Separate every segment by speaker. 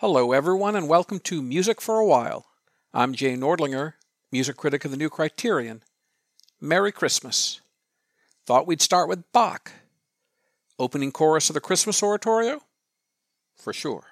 Speaker 1: Hello, everyone, and welcome to Music for a While. I'm Jay Nordlinger, music critic of the New Criterion. Merry Christmas. Thought we'd start with Bach. Opening chorus of the Christmas Oratorio? For sure.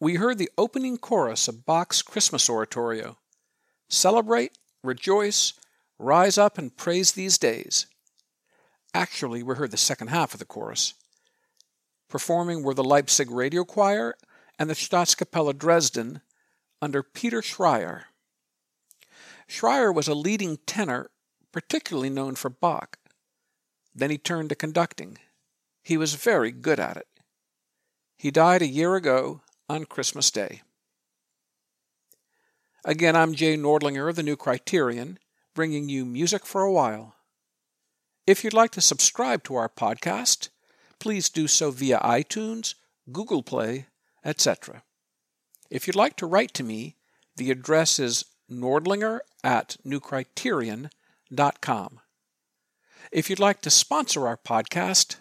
Speaker 1: We heard the opening chorus of Bach's Christmas Oratorio Celebrate, rejoice, rise up and praise these days. Actually, we heard the second half of the chorus. Performing were the Leipzig Radio Choir and the Staatskapelle Dresden under Peter Schreier. Schreier was a leading tenor, particularly known for Bach. Then he turned to conducting. He was very good at it. He died a year ago on Christmas Day. Again, I'm Jay Nordlinger of the New Criterion, bringing you music for a while. If you'd like to subscribe to our podcast, please do so via iTunes, Google Play, etc. If you'd like to write to me, the address is nordlinger at newcriterion.com. If you'd like to sponsor our podcast,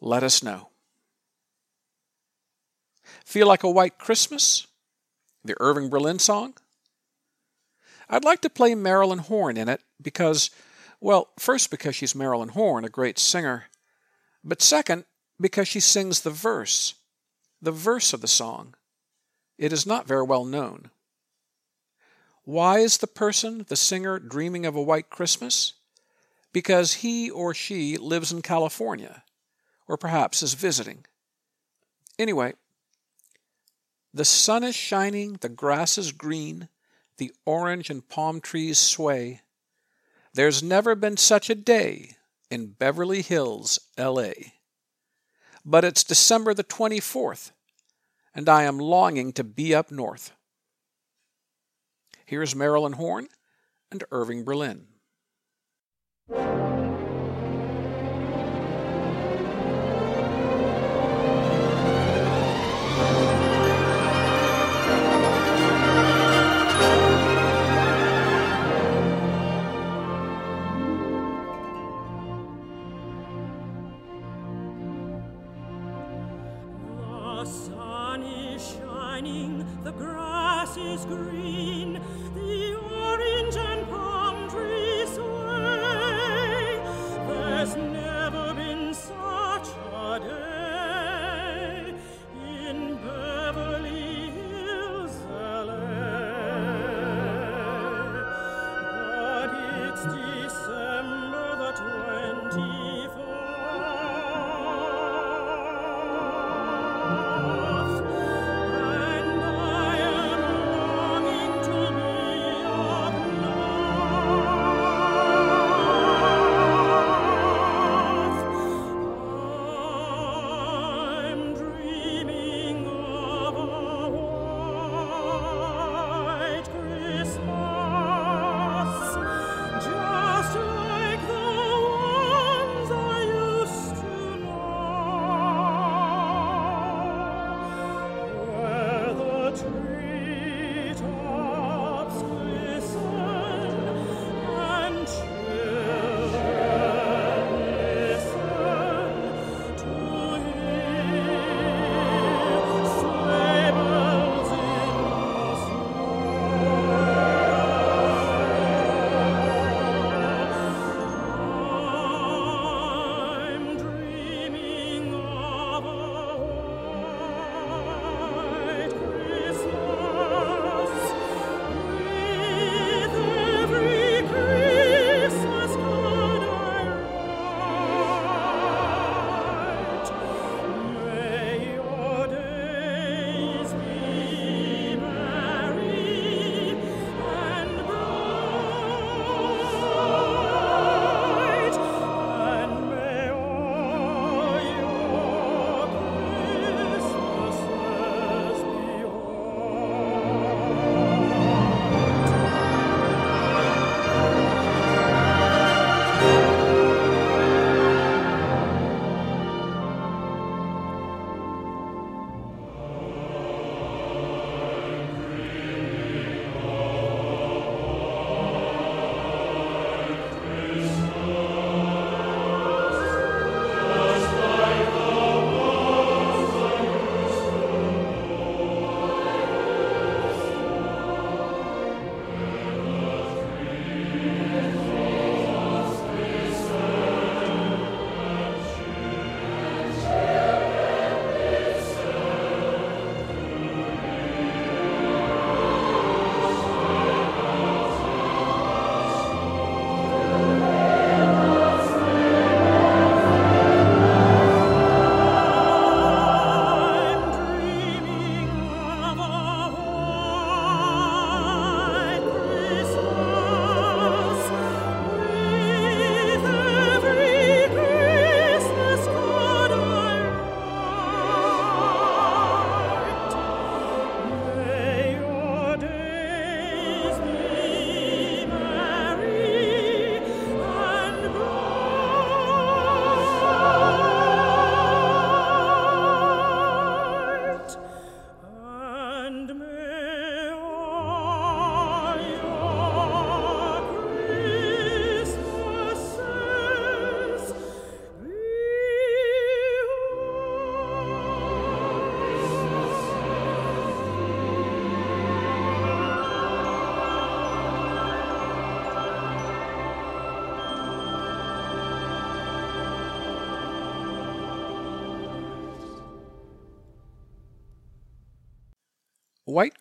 Speaker 1: let us know. Feel Like a White Christmas? The Irving Berlin song? I'd like to play Marilyn Horne in it because, well, first because she's Marilyn Horne, a great singer, but second because she sings the verse, the verse of the song. It is not very well known. Why is the person, the singer, dreaming of a white Christmas? Because he or she lives in California, or perhaps is visiting. Anyway, the sun is shining, the grass is green, the orange and palm trees sway. There's never been such a day
Speaker 2: in Beverly Hills, L.A. But it's December the 24th, and I am longing to be up north. Here's Marilyn Horne and Irving Berlin.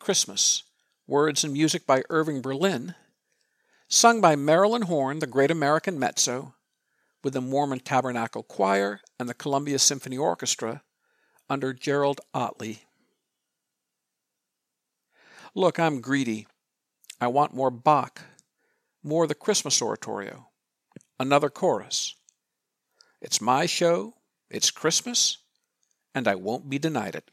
Speaker 2: Christmas, words and music by Irving Berlin, sung by Marilyn Horne, the Great American Mezzo, with the Mormon Tabernacle Choir and the Columbia Symphony Orchestra under Jerold Ottley. Look, I'm greedy. I want more Bach, more the Christmas oratorio, another chorus,
Speaker 1: It's my show, it's Christmas, and I won't be denied it.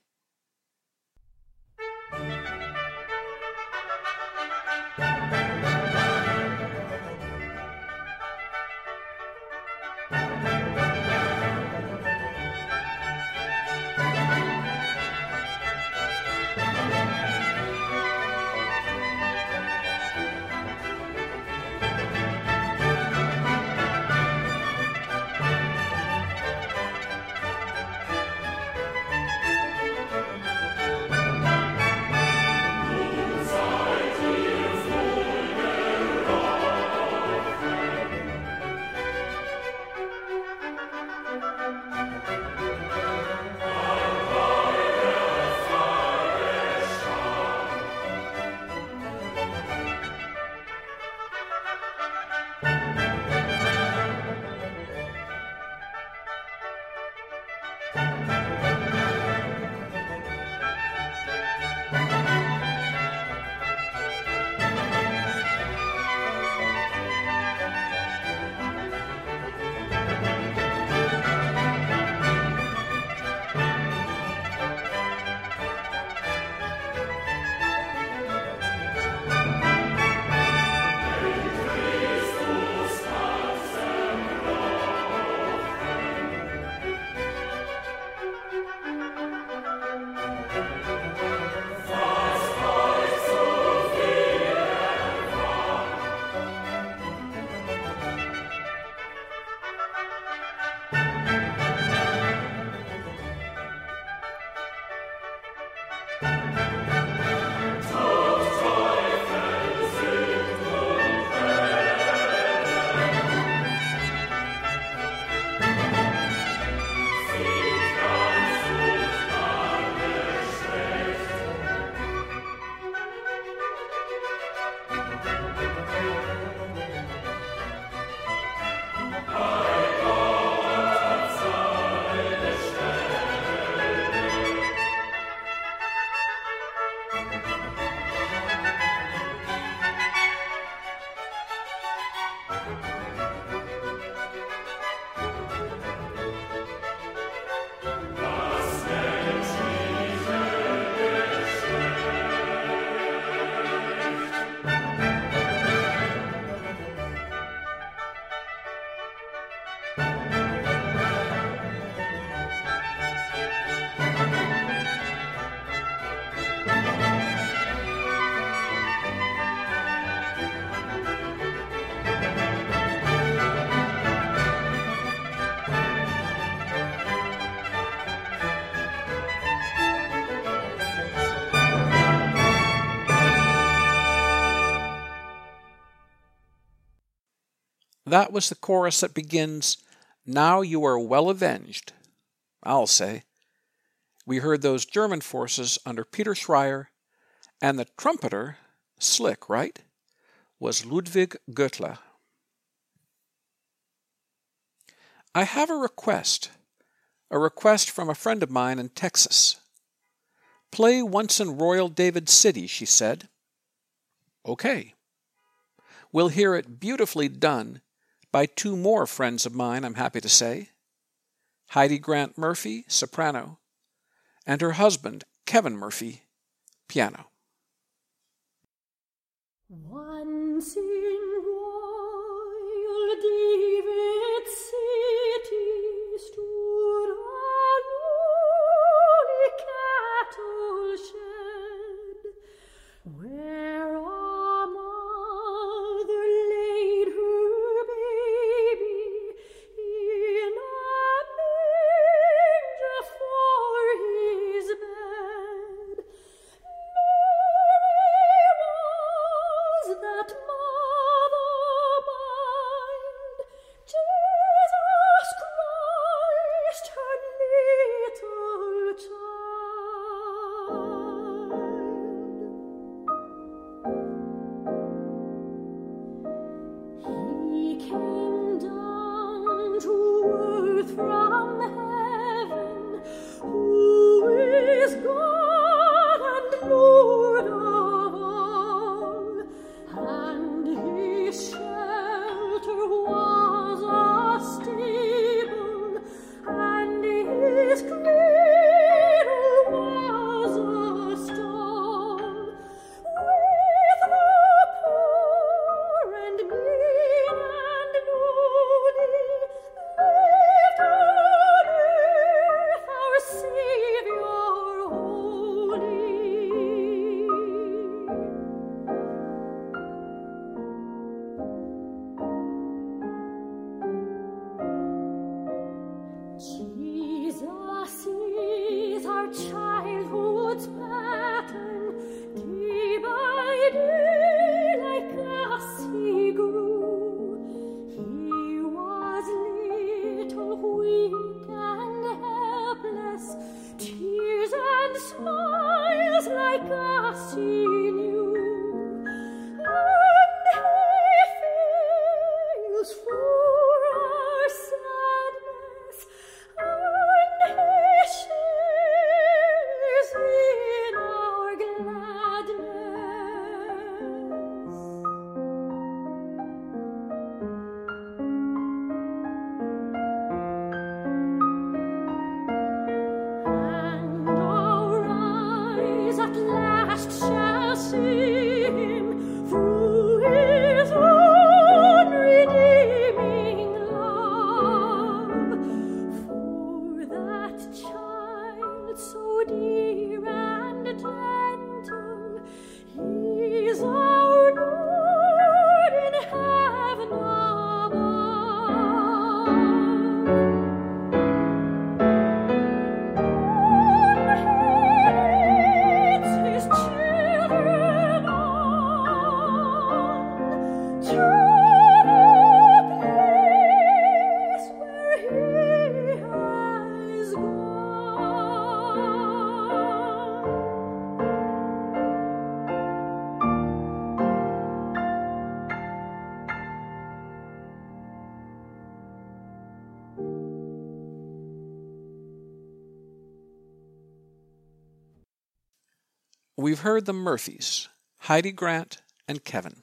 Speaker 1: That was the chorus that begins, Now you are well avenged. I'll say. We heard those German forces under Peter Schreier, and the trumpeter, slick, right, was Ludwig Güttler. I have a request, a request from a friend of mine in Texas. Play Once in Royal David City, she said. Okay. We'll hear it beautifully done by two more friends of mine, I'm happy to say Heidi Grant Murphy, soprano, and her husband, Kevin Murphy, piano.
Speaker 2: Once in
Speaker 1: We've heard the Murphys, Heidi Grant and Kevin.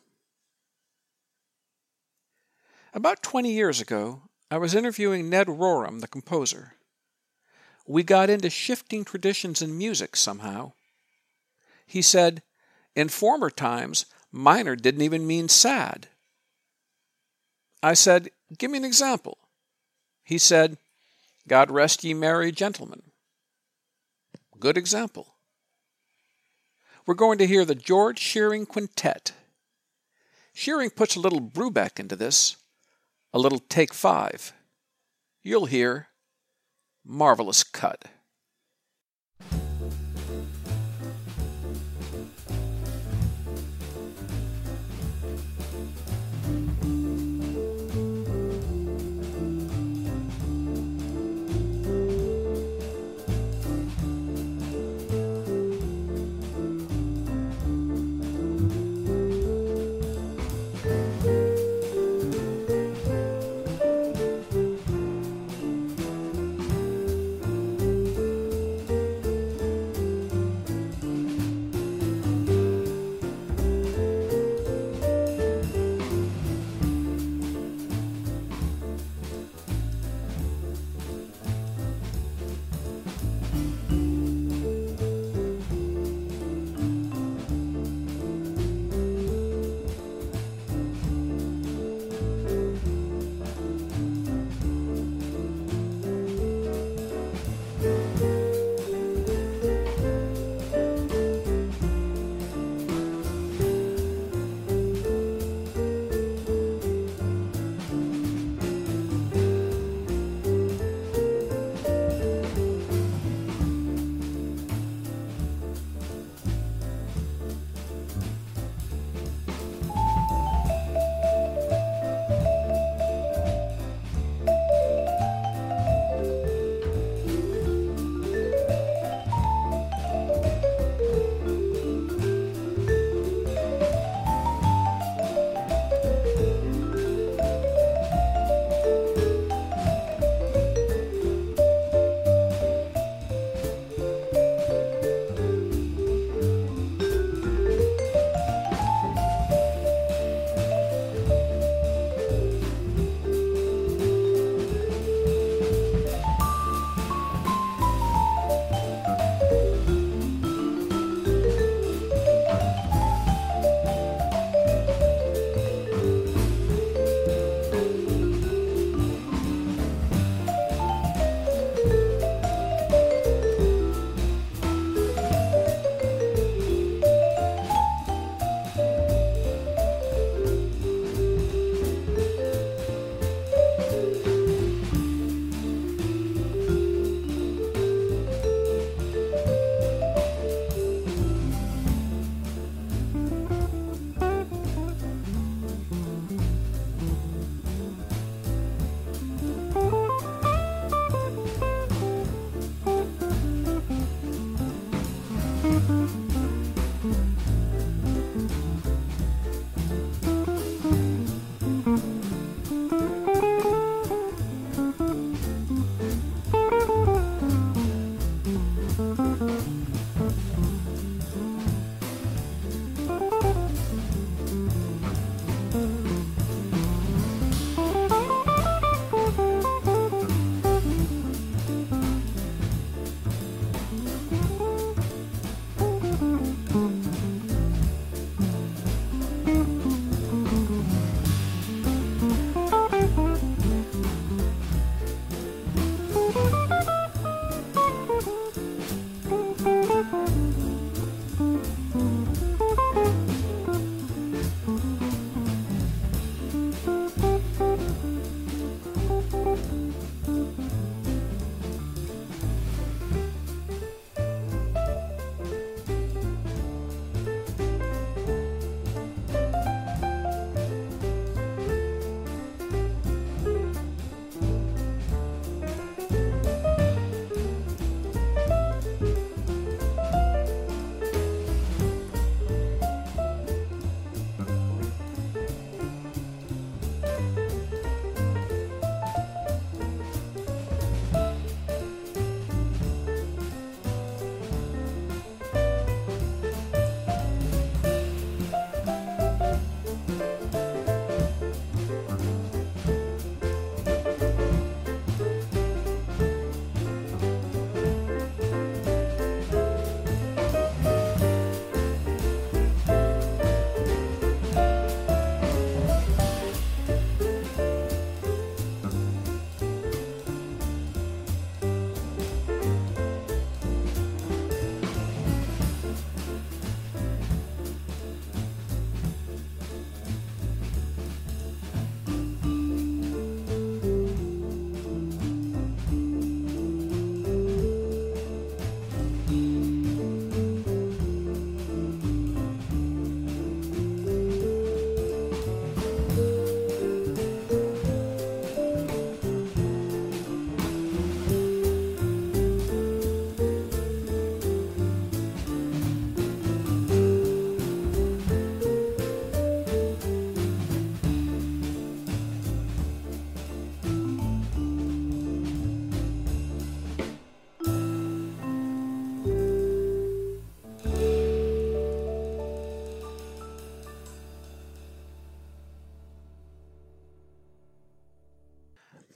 Speaker 1: About 20 years ago, I was interviewing Ned Rorem, the composer. We got into shifting traditions in music somehow. He said, In former times, minor didn't even mean sad. I said, Give me an example. He said, God rest ye merry gentlemen. Good example. We're going to hear the George Shearing Quintet. Shearing puts a little Brubeck into this, a little take five. You'll hear Marvelous Cut.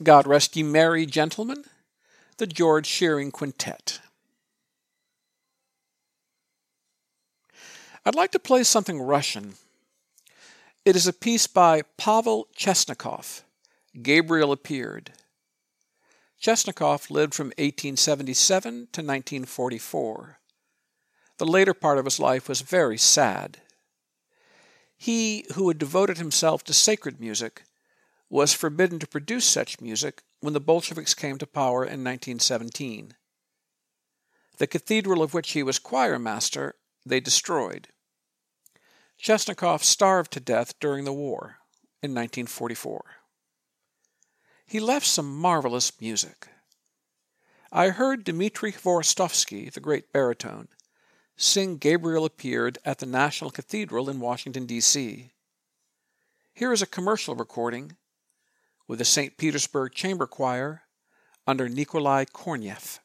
Speaker 1: God Rest Ye Merry Gentlemen, the George Shearing Quintet. I'd like to play something Russian. It is a piece by Pavel Chesnokov. Gabriel appeared. Chesnokov lived from 1877 to 1944. The later part of his life was very sad. He who had devoted himself to sacred music was forbidden to produce such music when the Bolsheviks came to power in 1917. The cathedral of which he was choir master they destroyed. Chesnokov starved to death during the war in 1944. He left some marvelous music. I heard Dmitri Hvorostovsky, the great baritone, sing Gabriel Appeared at the National Cathedral in Washington, D.C. Here is a commercial recording with the St. Petersburg Chamber Choir under Nikolai Kornev.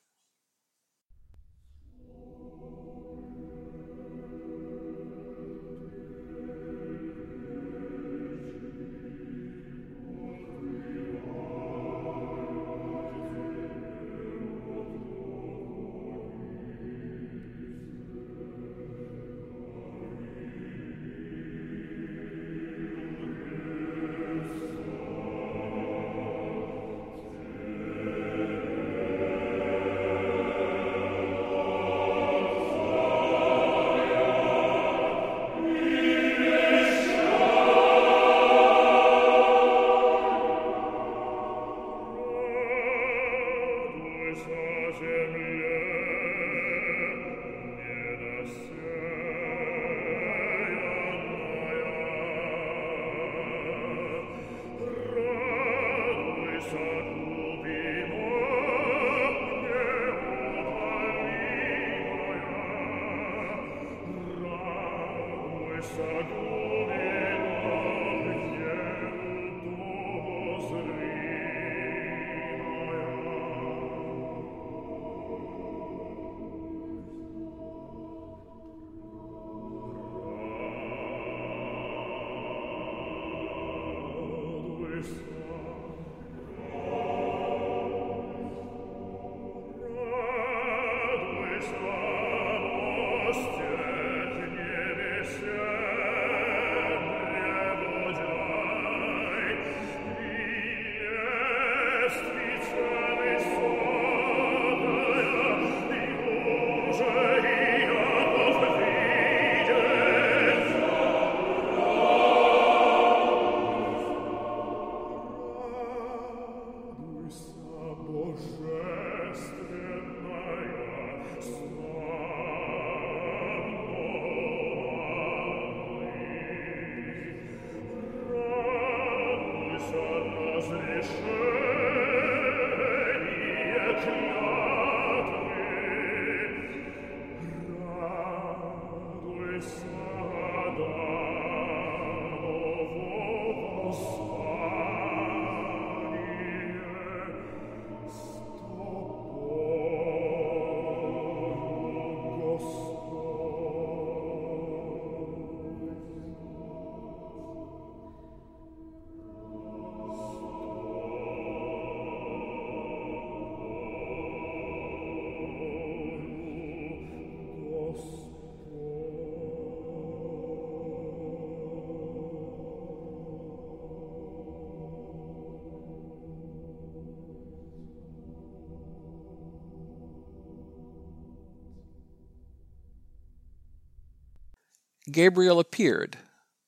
Speaker 1: Gabriel Appeared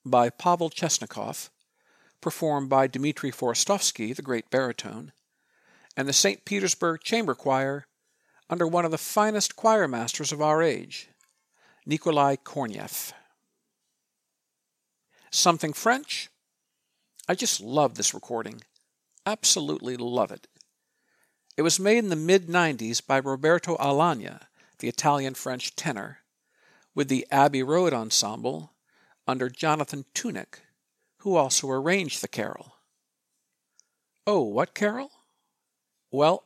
Speaker 1: by Pavel Chesnokov, performed by Dmitri Hvorostovsky, the great baritone, and the St. Petersburg Chamber Choir under one of the finest choir masters of our age, Nikolai Kornev. Something French? I just love this recording. Absolutely love it. It was made in the mid 90s by Roberto Alagna, the Italian French tenor, with the Abbey Road Ensemble under Jonathan Tunick, who also arranged the carol. Oh, what carol? Well,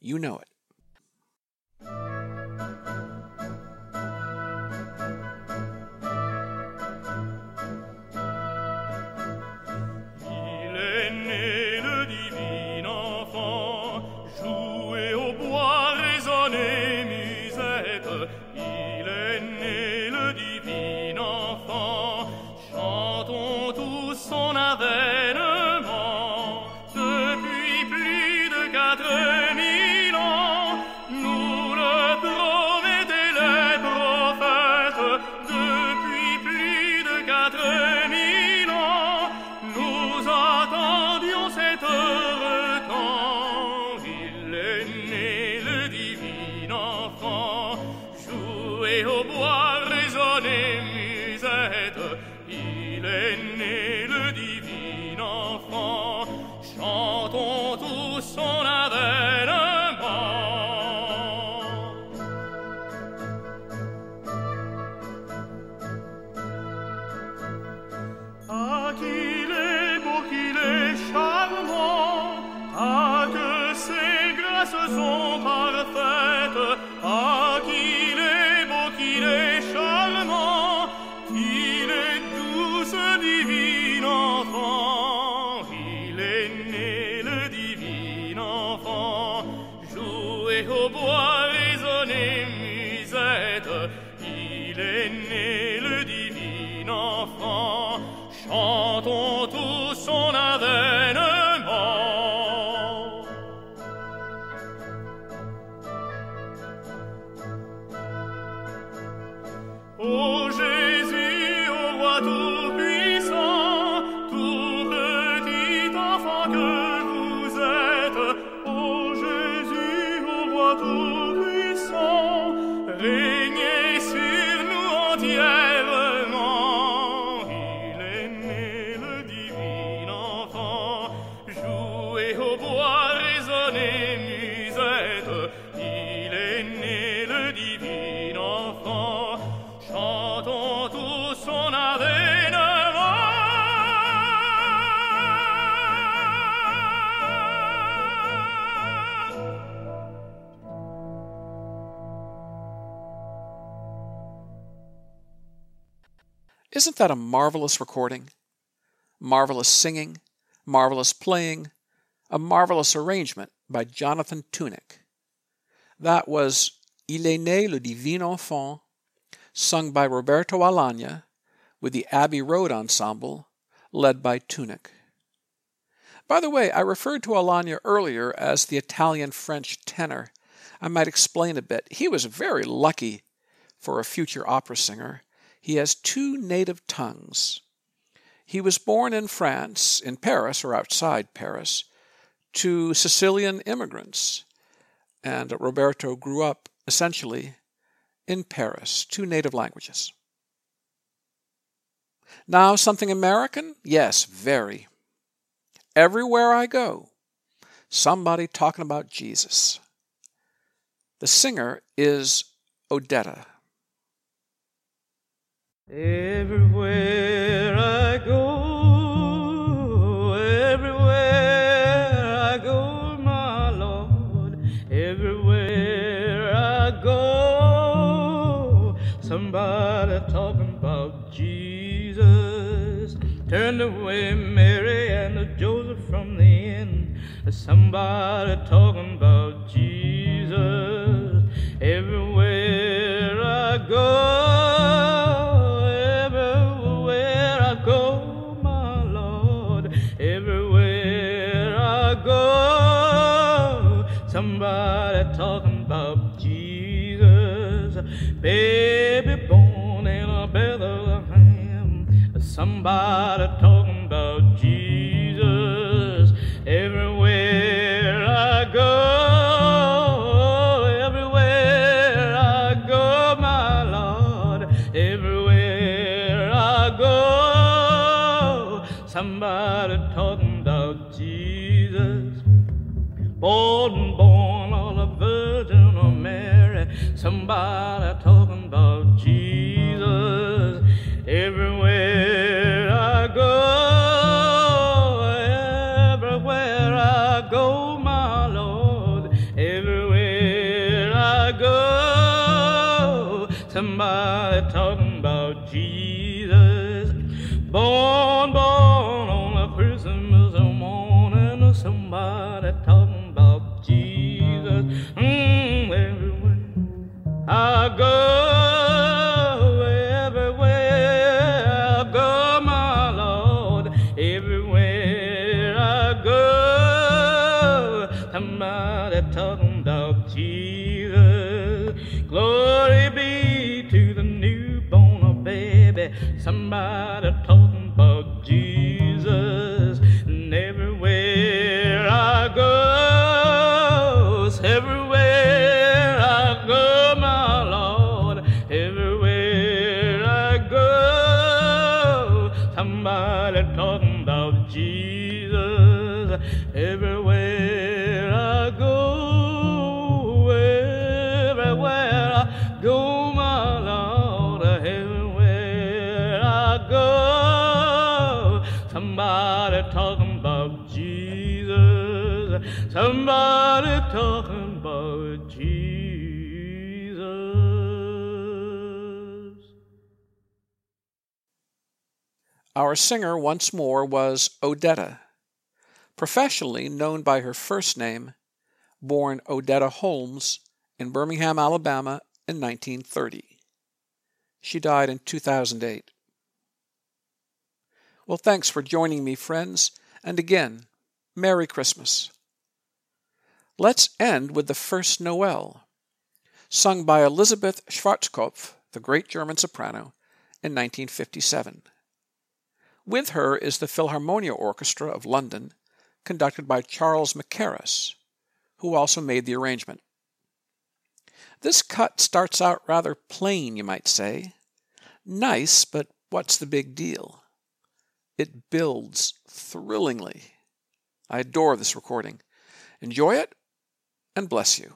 Speaker 1: you know it. Isn't that a marvelous recording? Marvelous singing, marvelous playing, a marvelous arrangement by Jonathan Tunick. That was Il est né le divin enfant, sung by Roberto Alagna with the Abbey Road Ensemble, led by Tunick. By the way, I referred to Alagna earlier as the Italian French tenor. I might explain a bit. He was very lucky for a future opera singer. He has two native tongues. He was born in France, in Paris or outside Paris, to Sicilian immigrants. And Roberto grew up essentially in Paris, two native languages. Now, something American? Yes, very. Everywhere I go, somebody talking about Jesus. The singer is Odetta.
Speaker 3: Everywhere I go, everywhere I go, my Lord, everywhere I go, somebody talking about Jesus. Turned away Mary and Joseph from the inn. Somebody talking about Jesus.
Speaker 1: Our singer once more was Odetta, professionally known by her first name, born Odetta Holmes in Birmingham, Alabama in 1930. She died in 2008. Well, thanks for joining me, friends, and again, Merry Christmas. Let's end with the first Nowell, sung by Elisabeth Schwarzkopf, the great German soprano, in 1957. With her is the Philharmonia Orchestra of London, conducted by Charles Mackerras, who also made the arrangement. This cut starts out rather plain, you might say. Nice, but what's the big deal? It builds thrillingly. I adore this recording. Enjoy it, and bless you.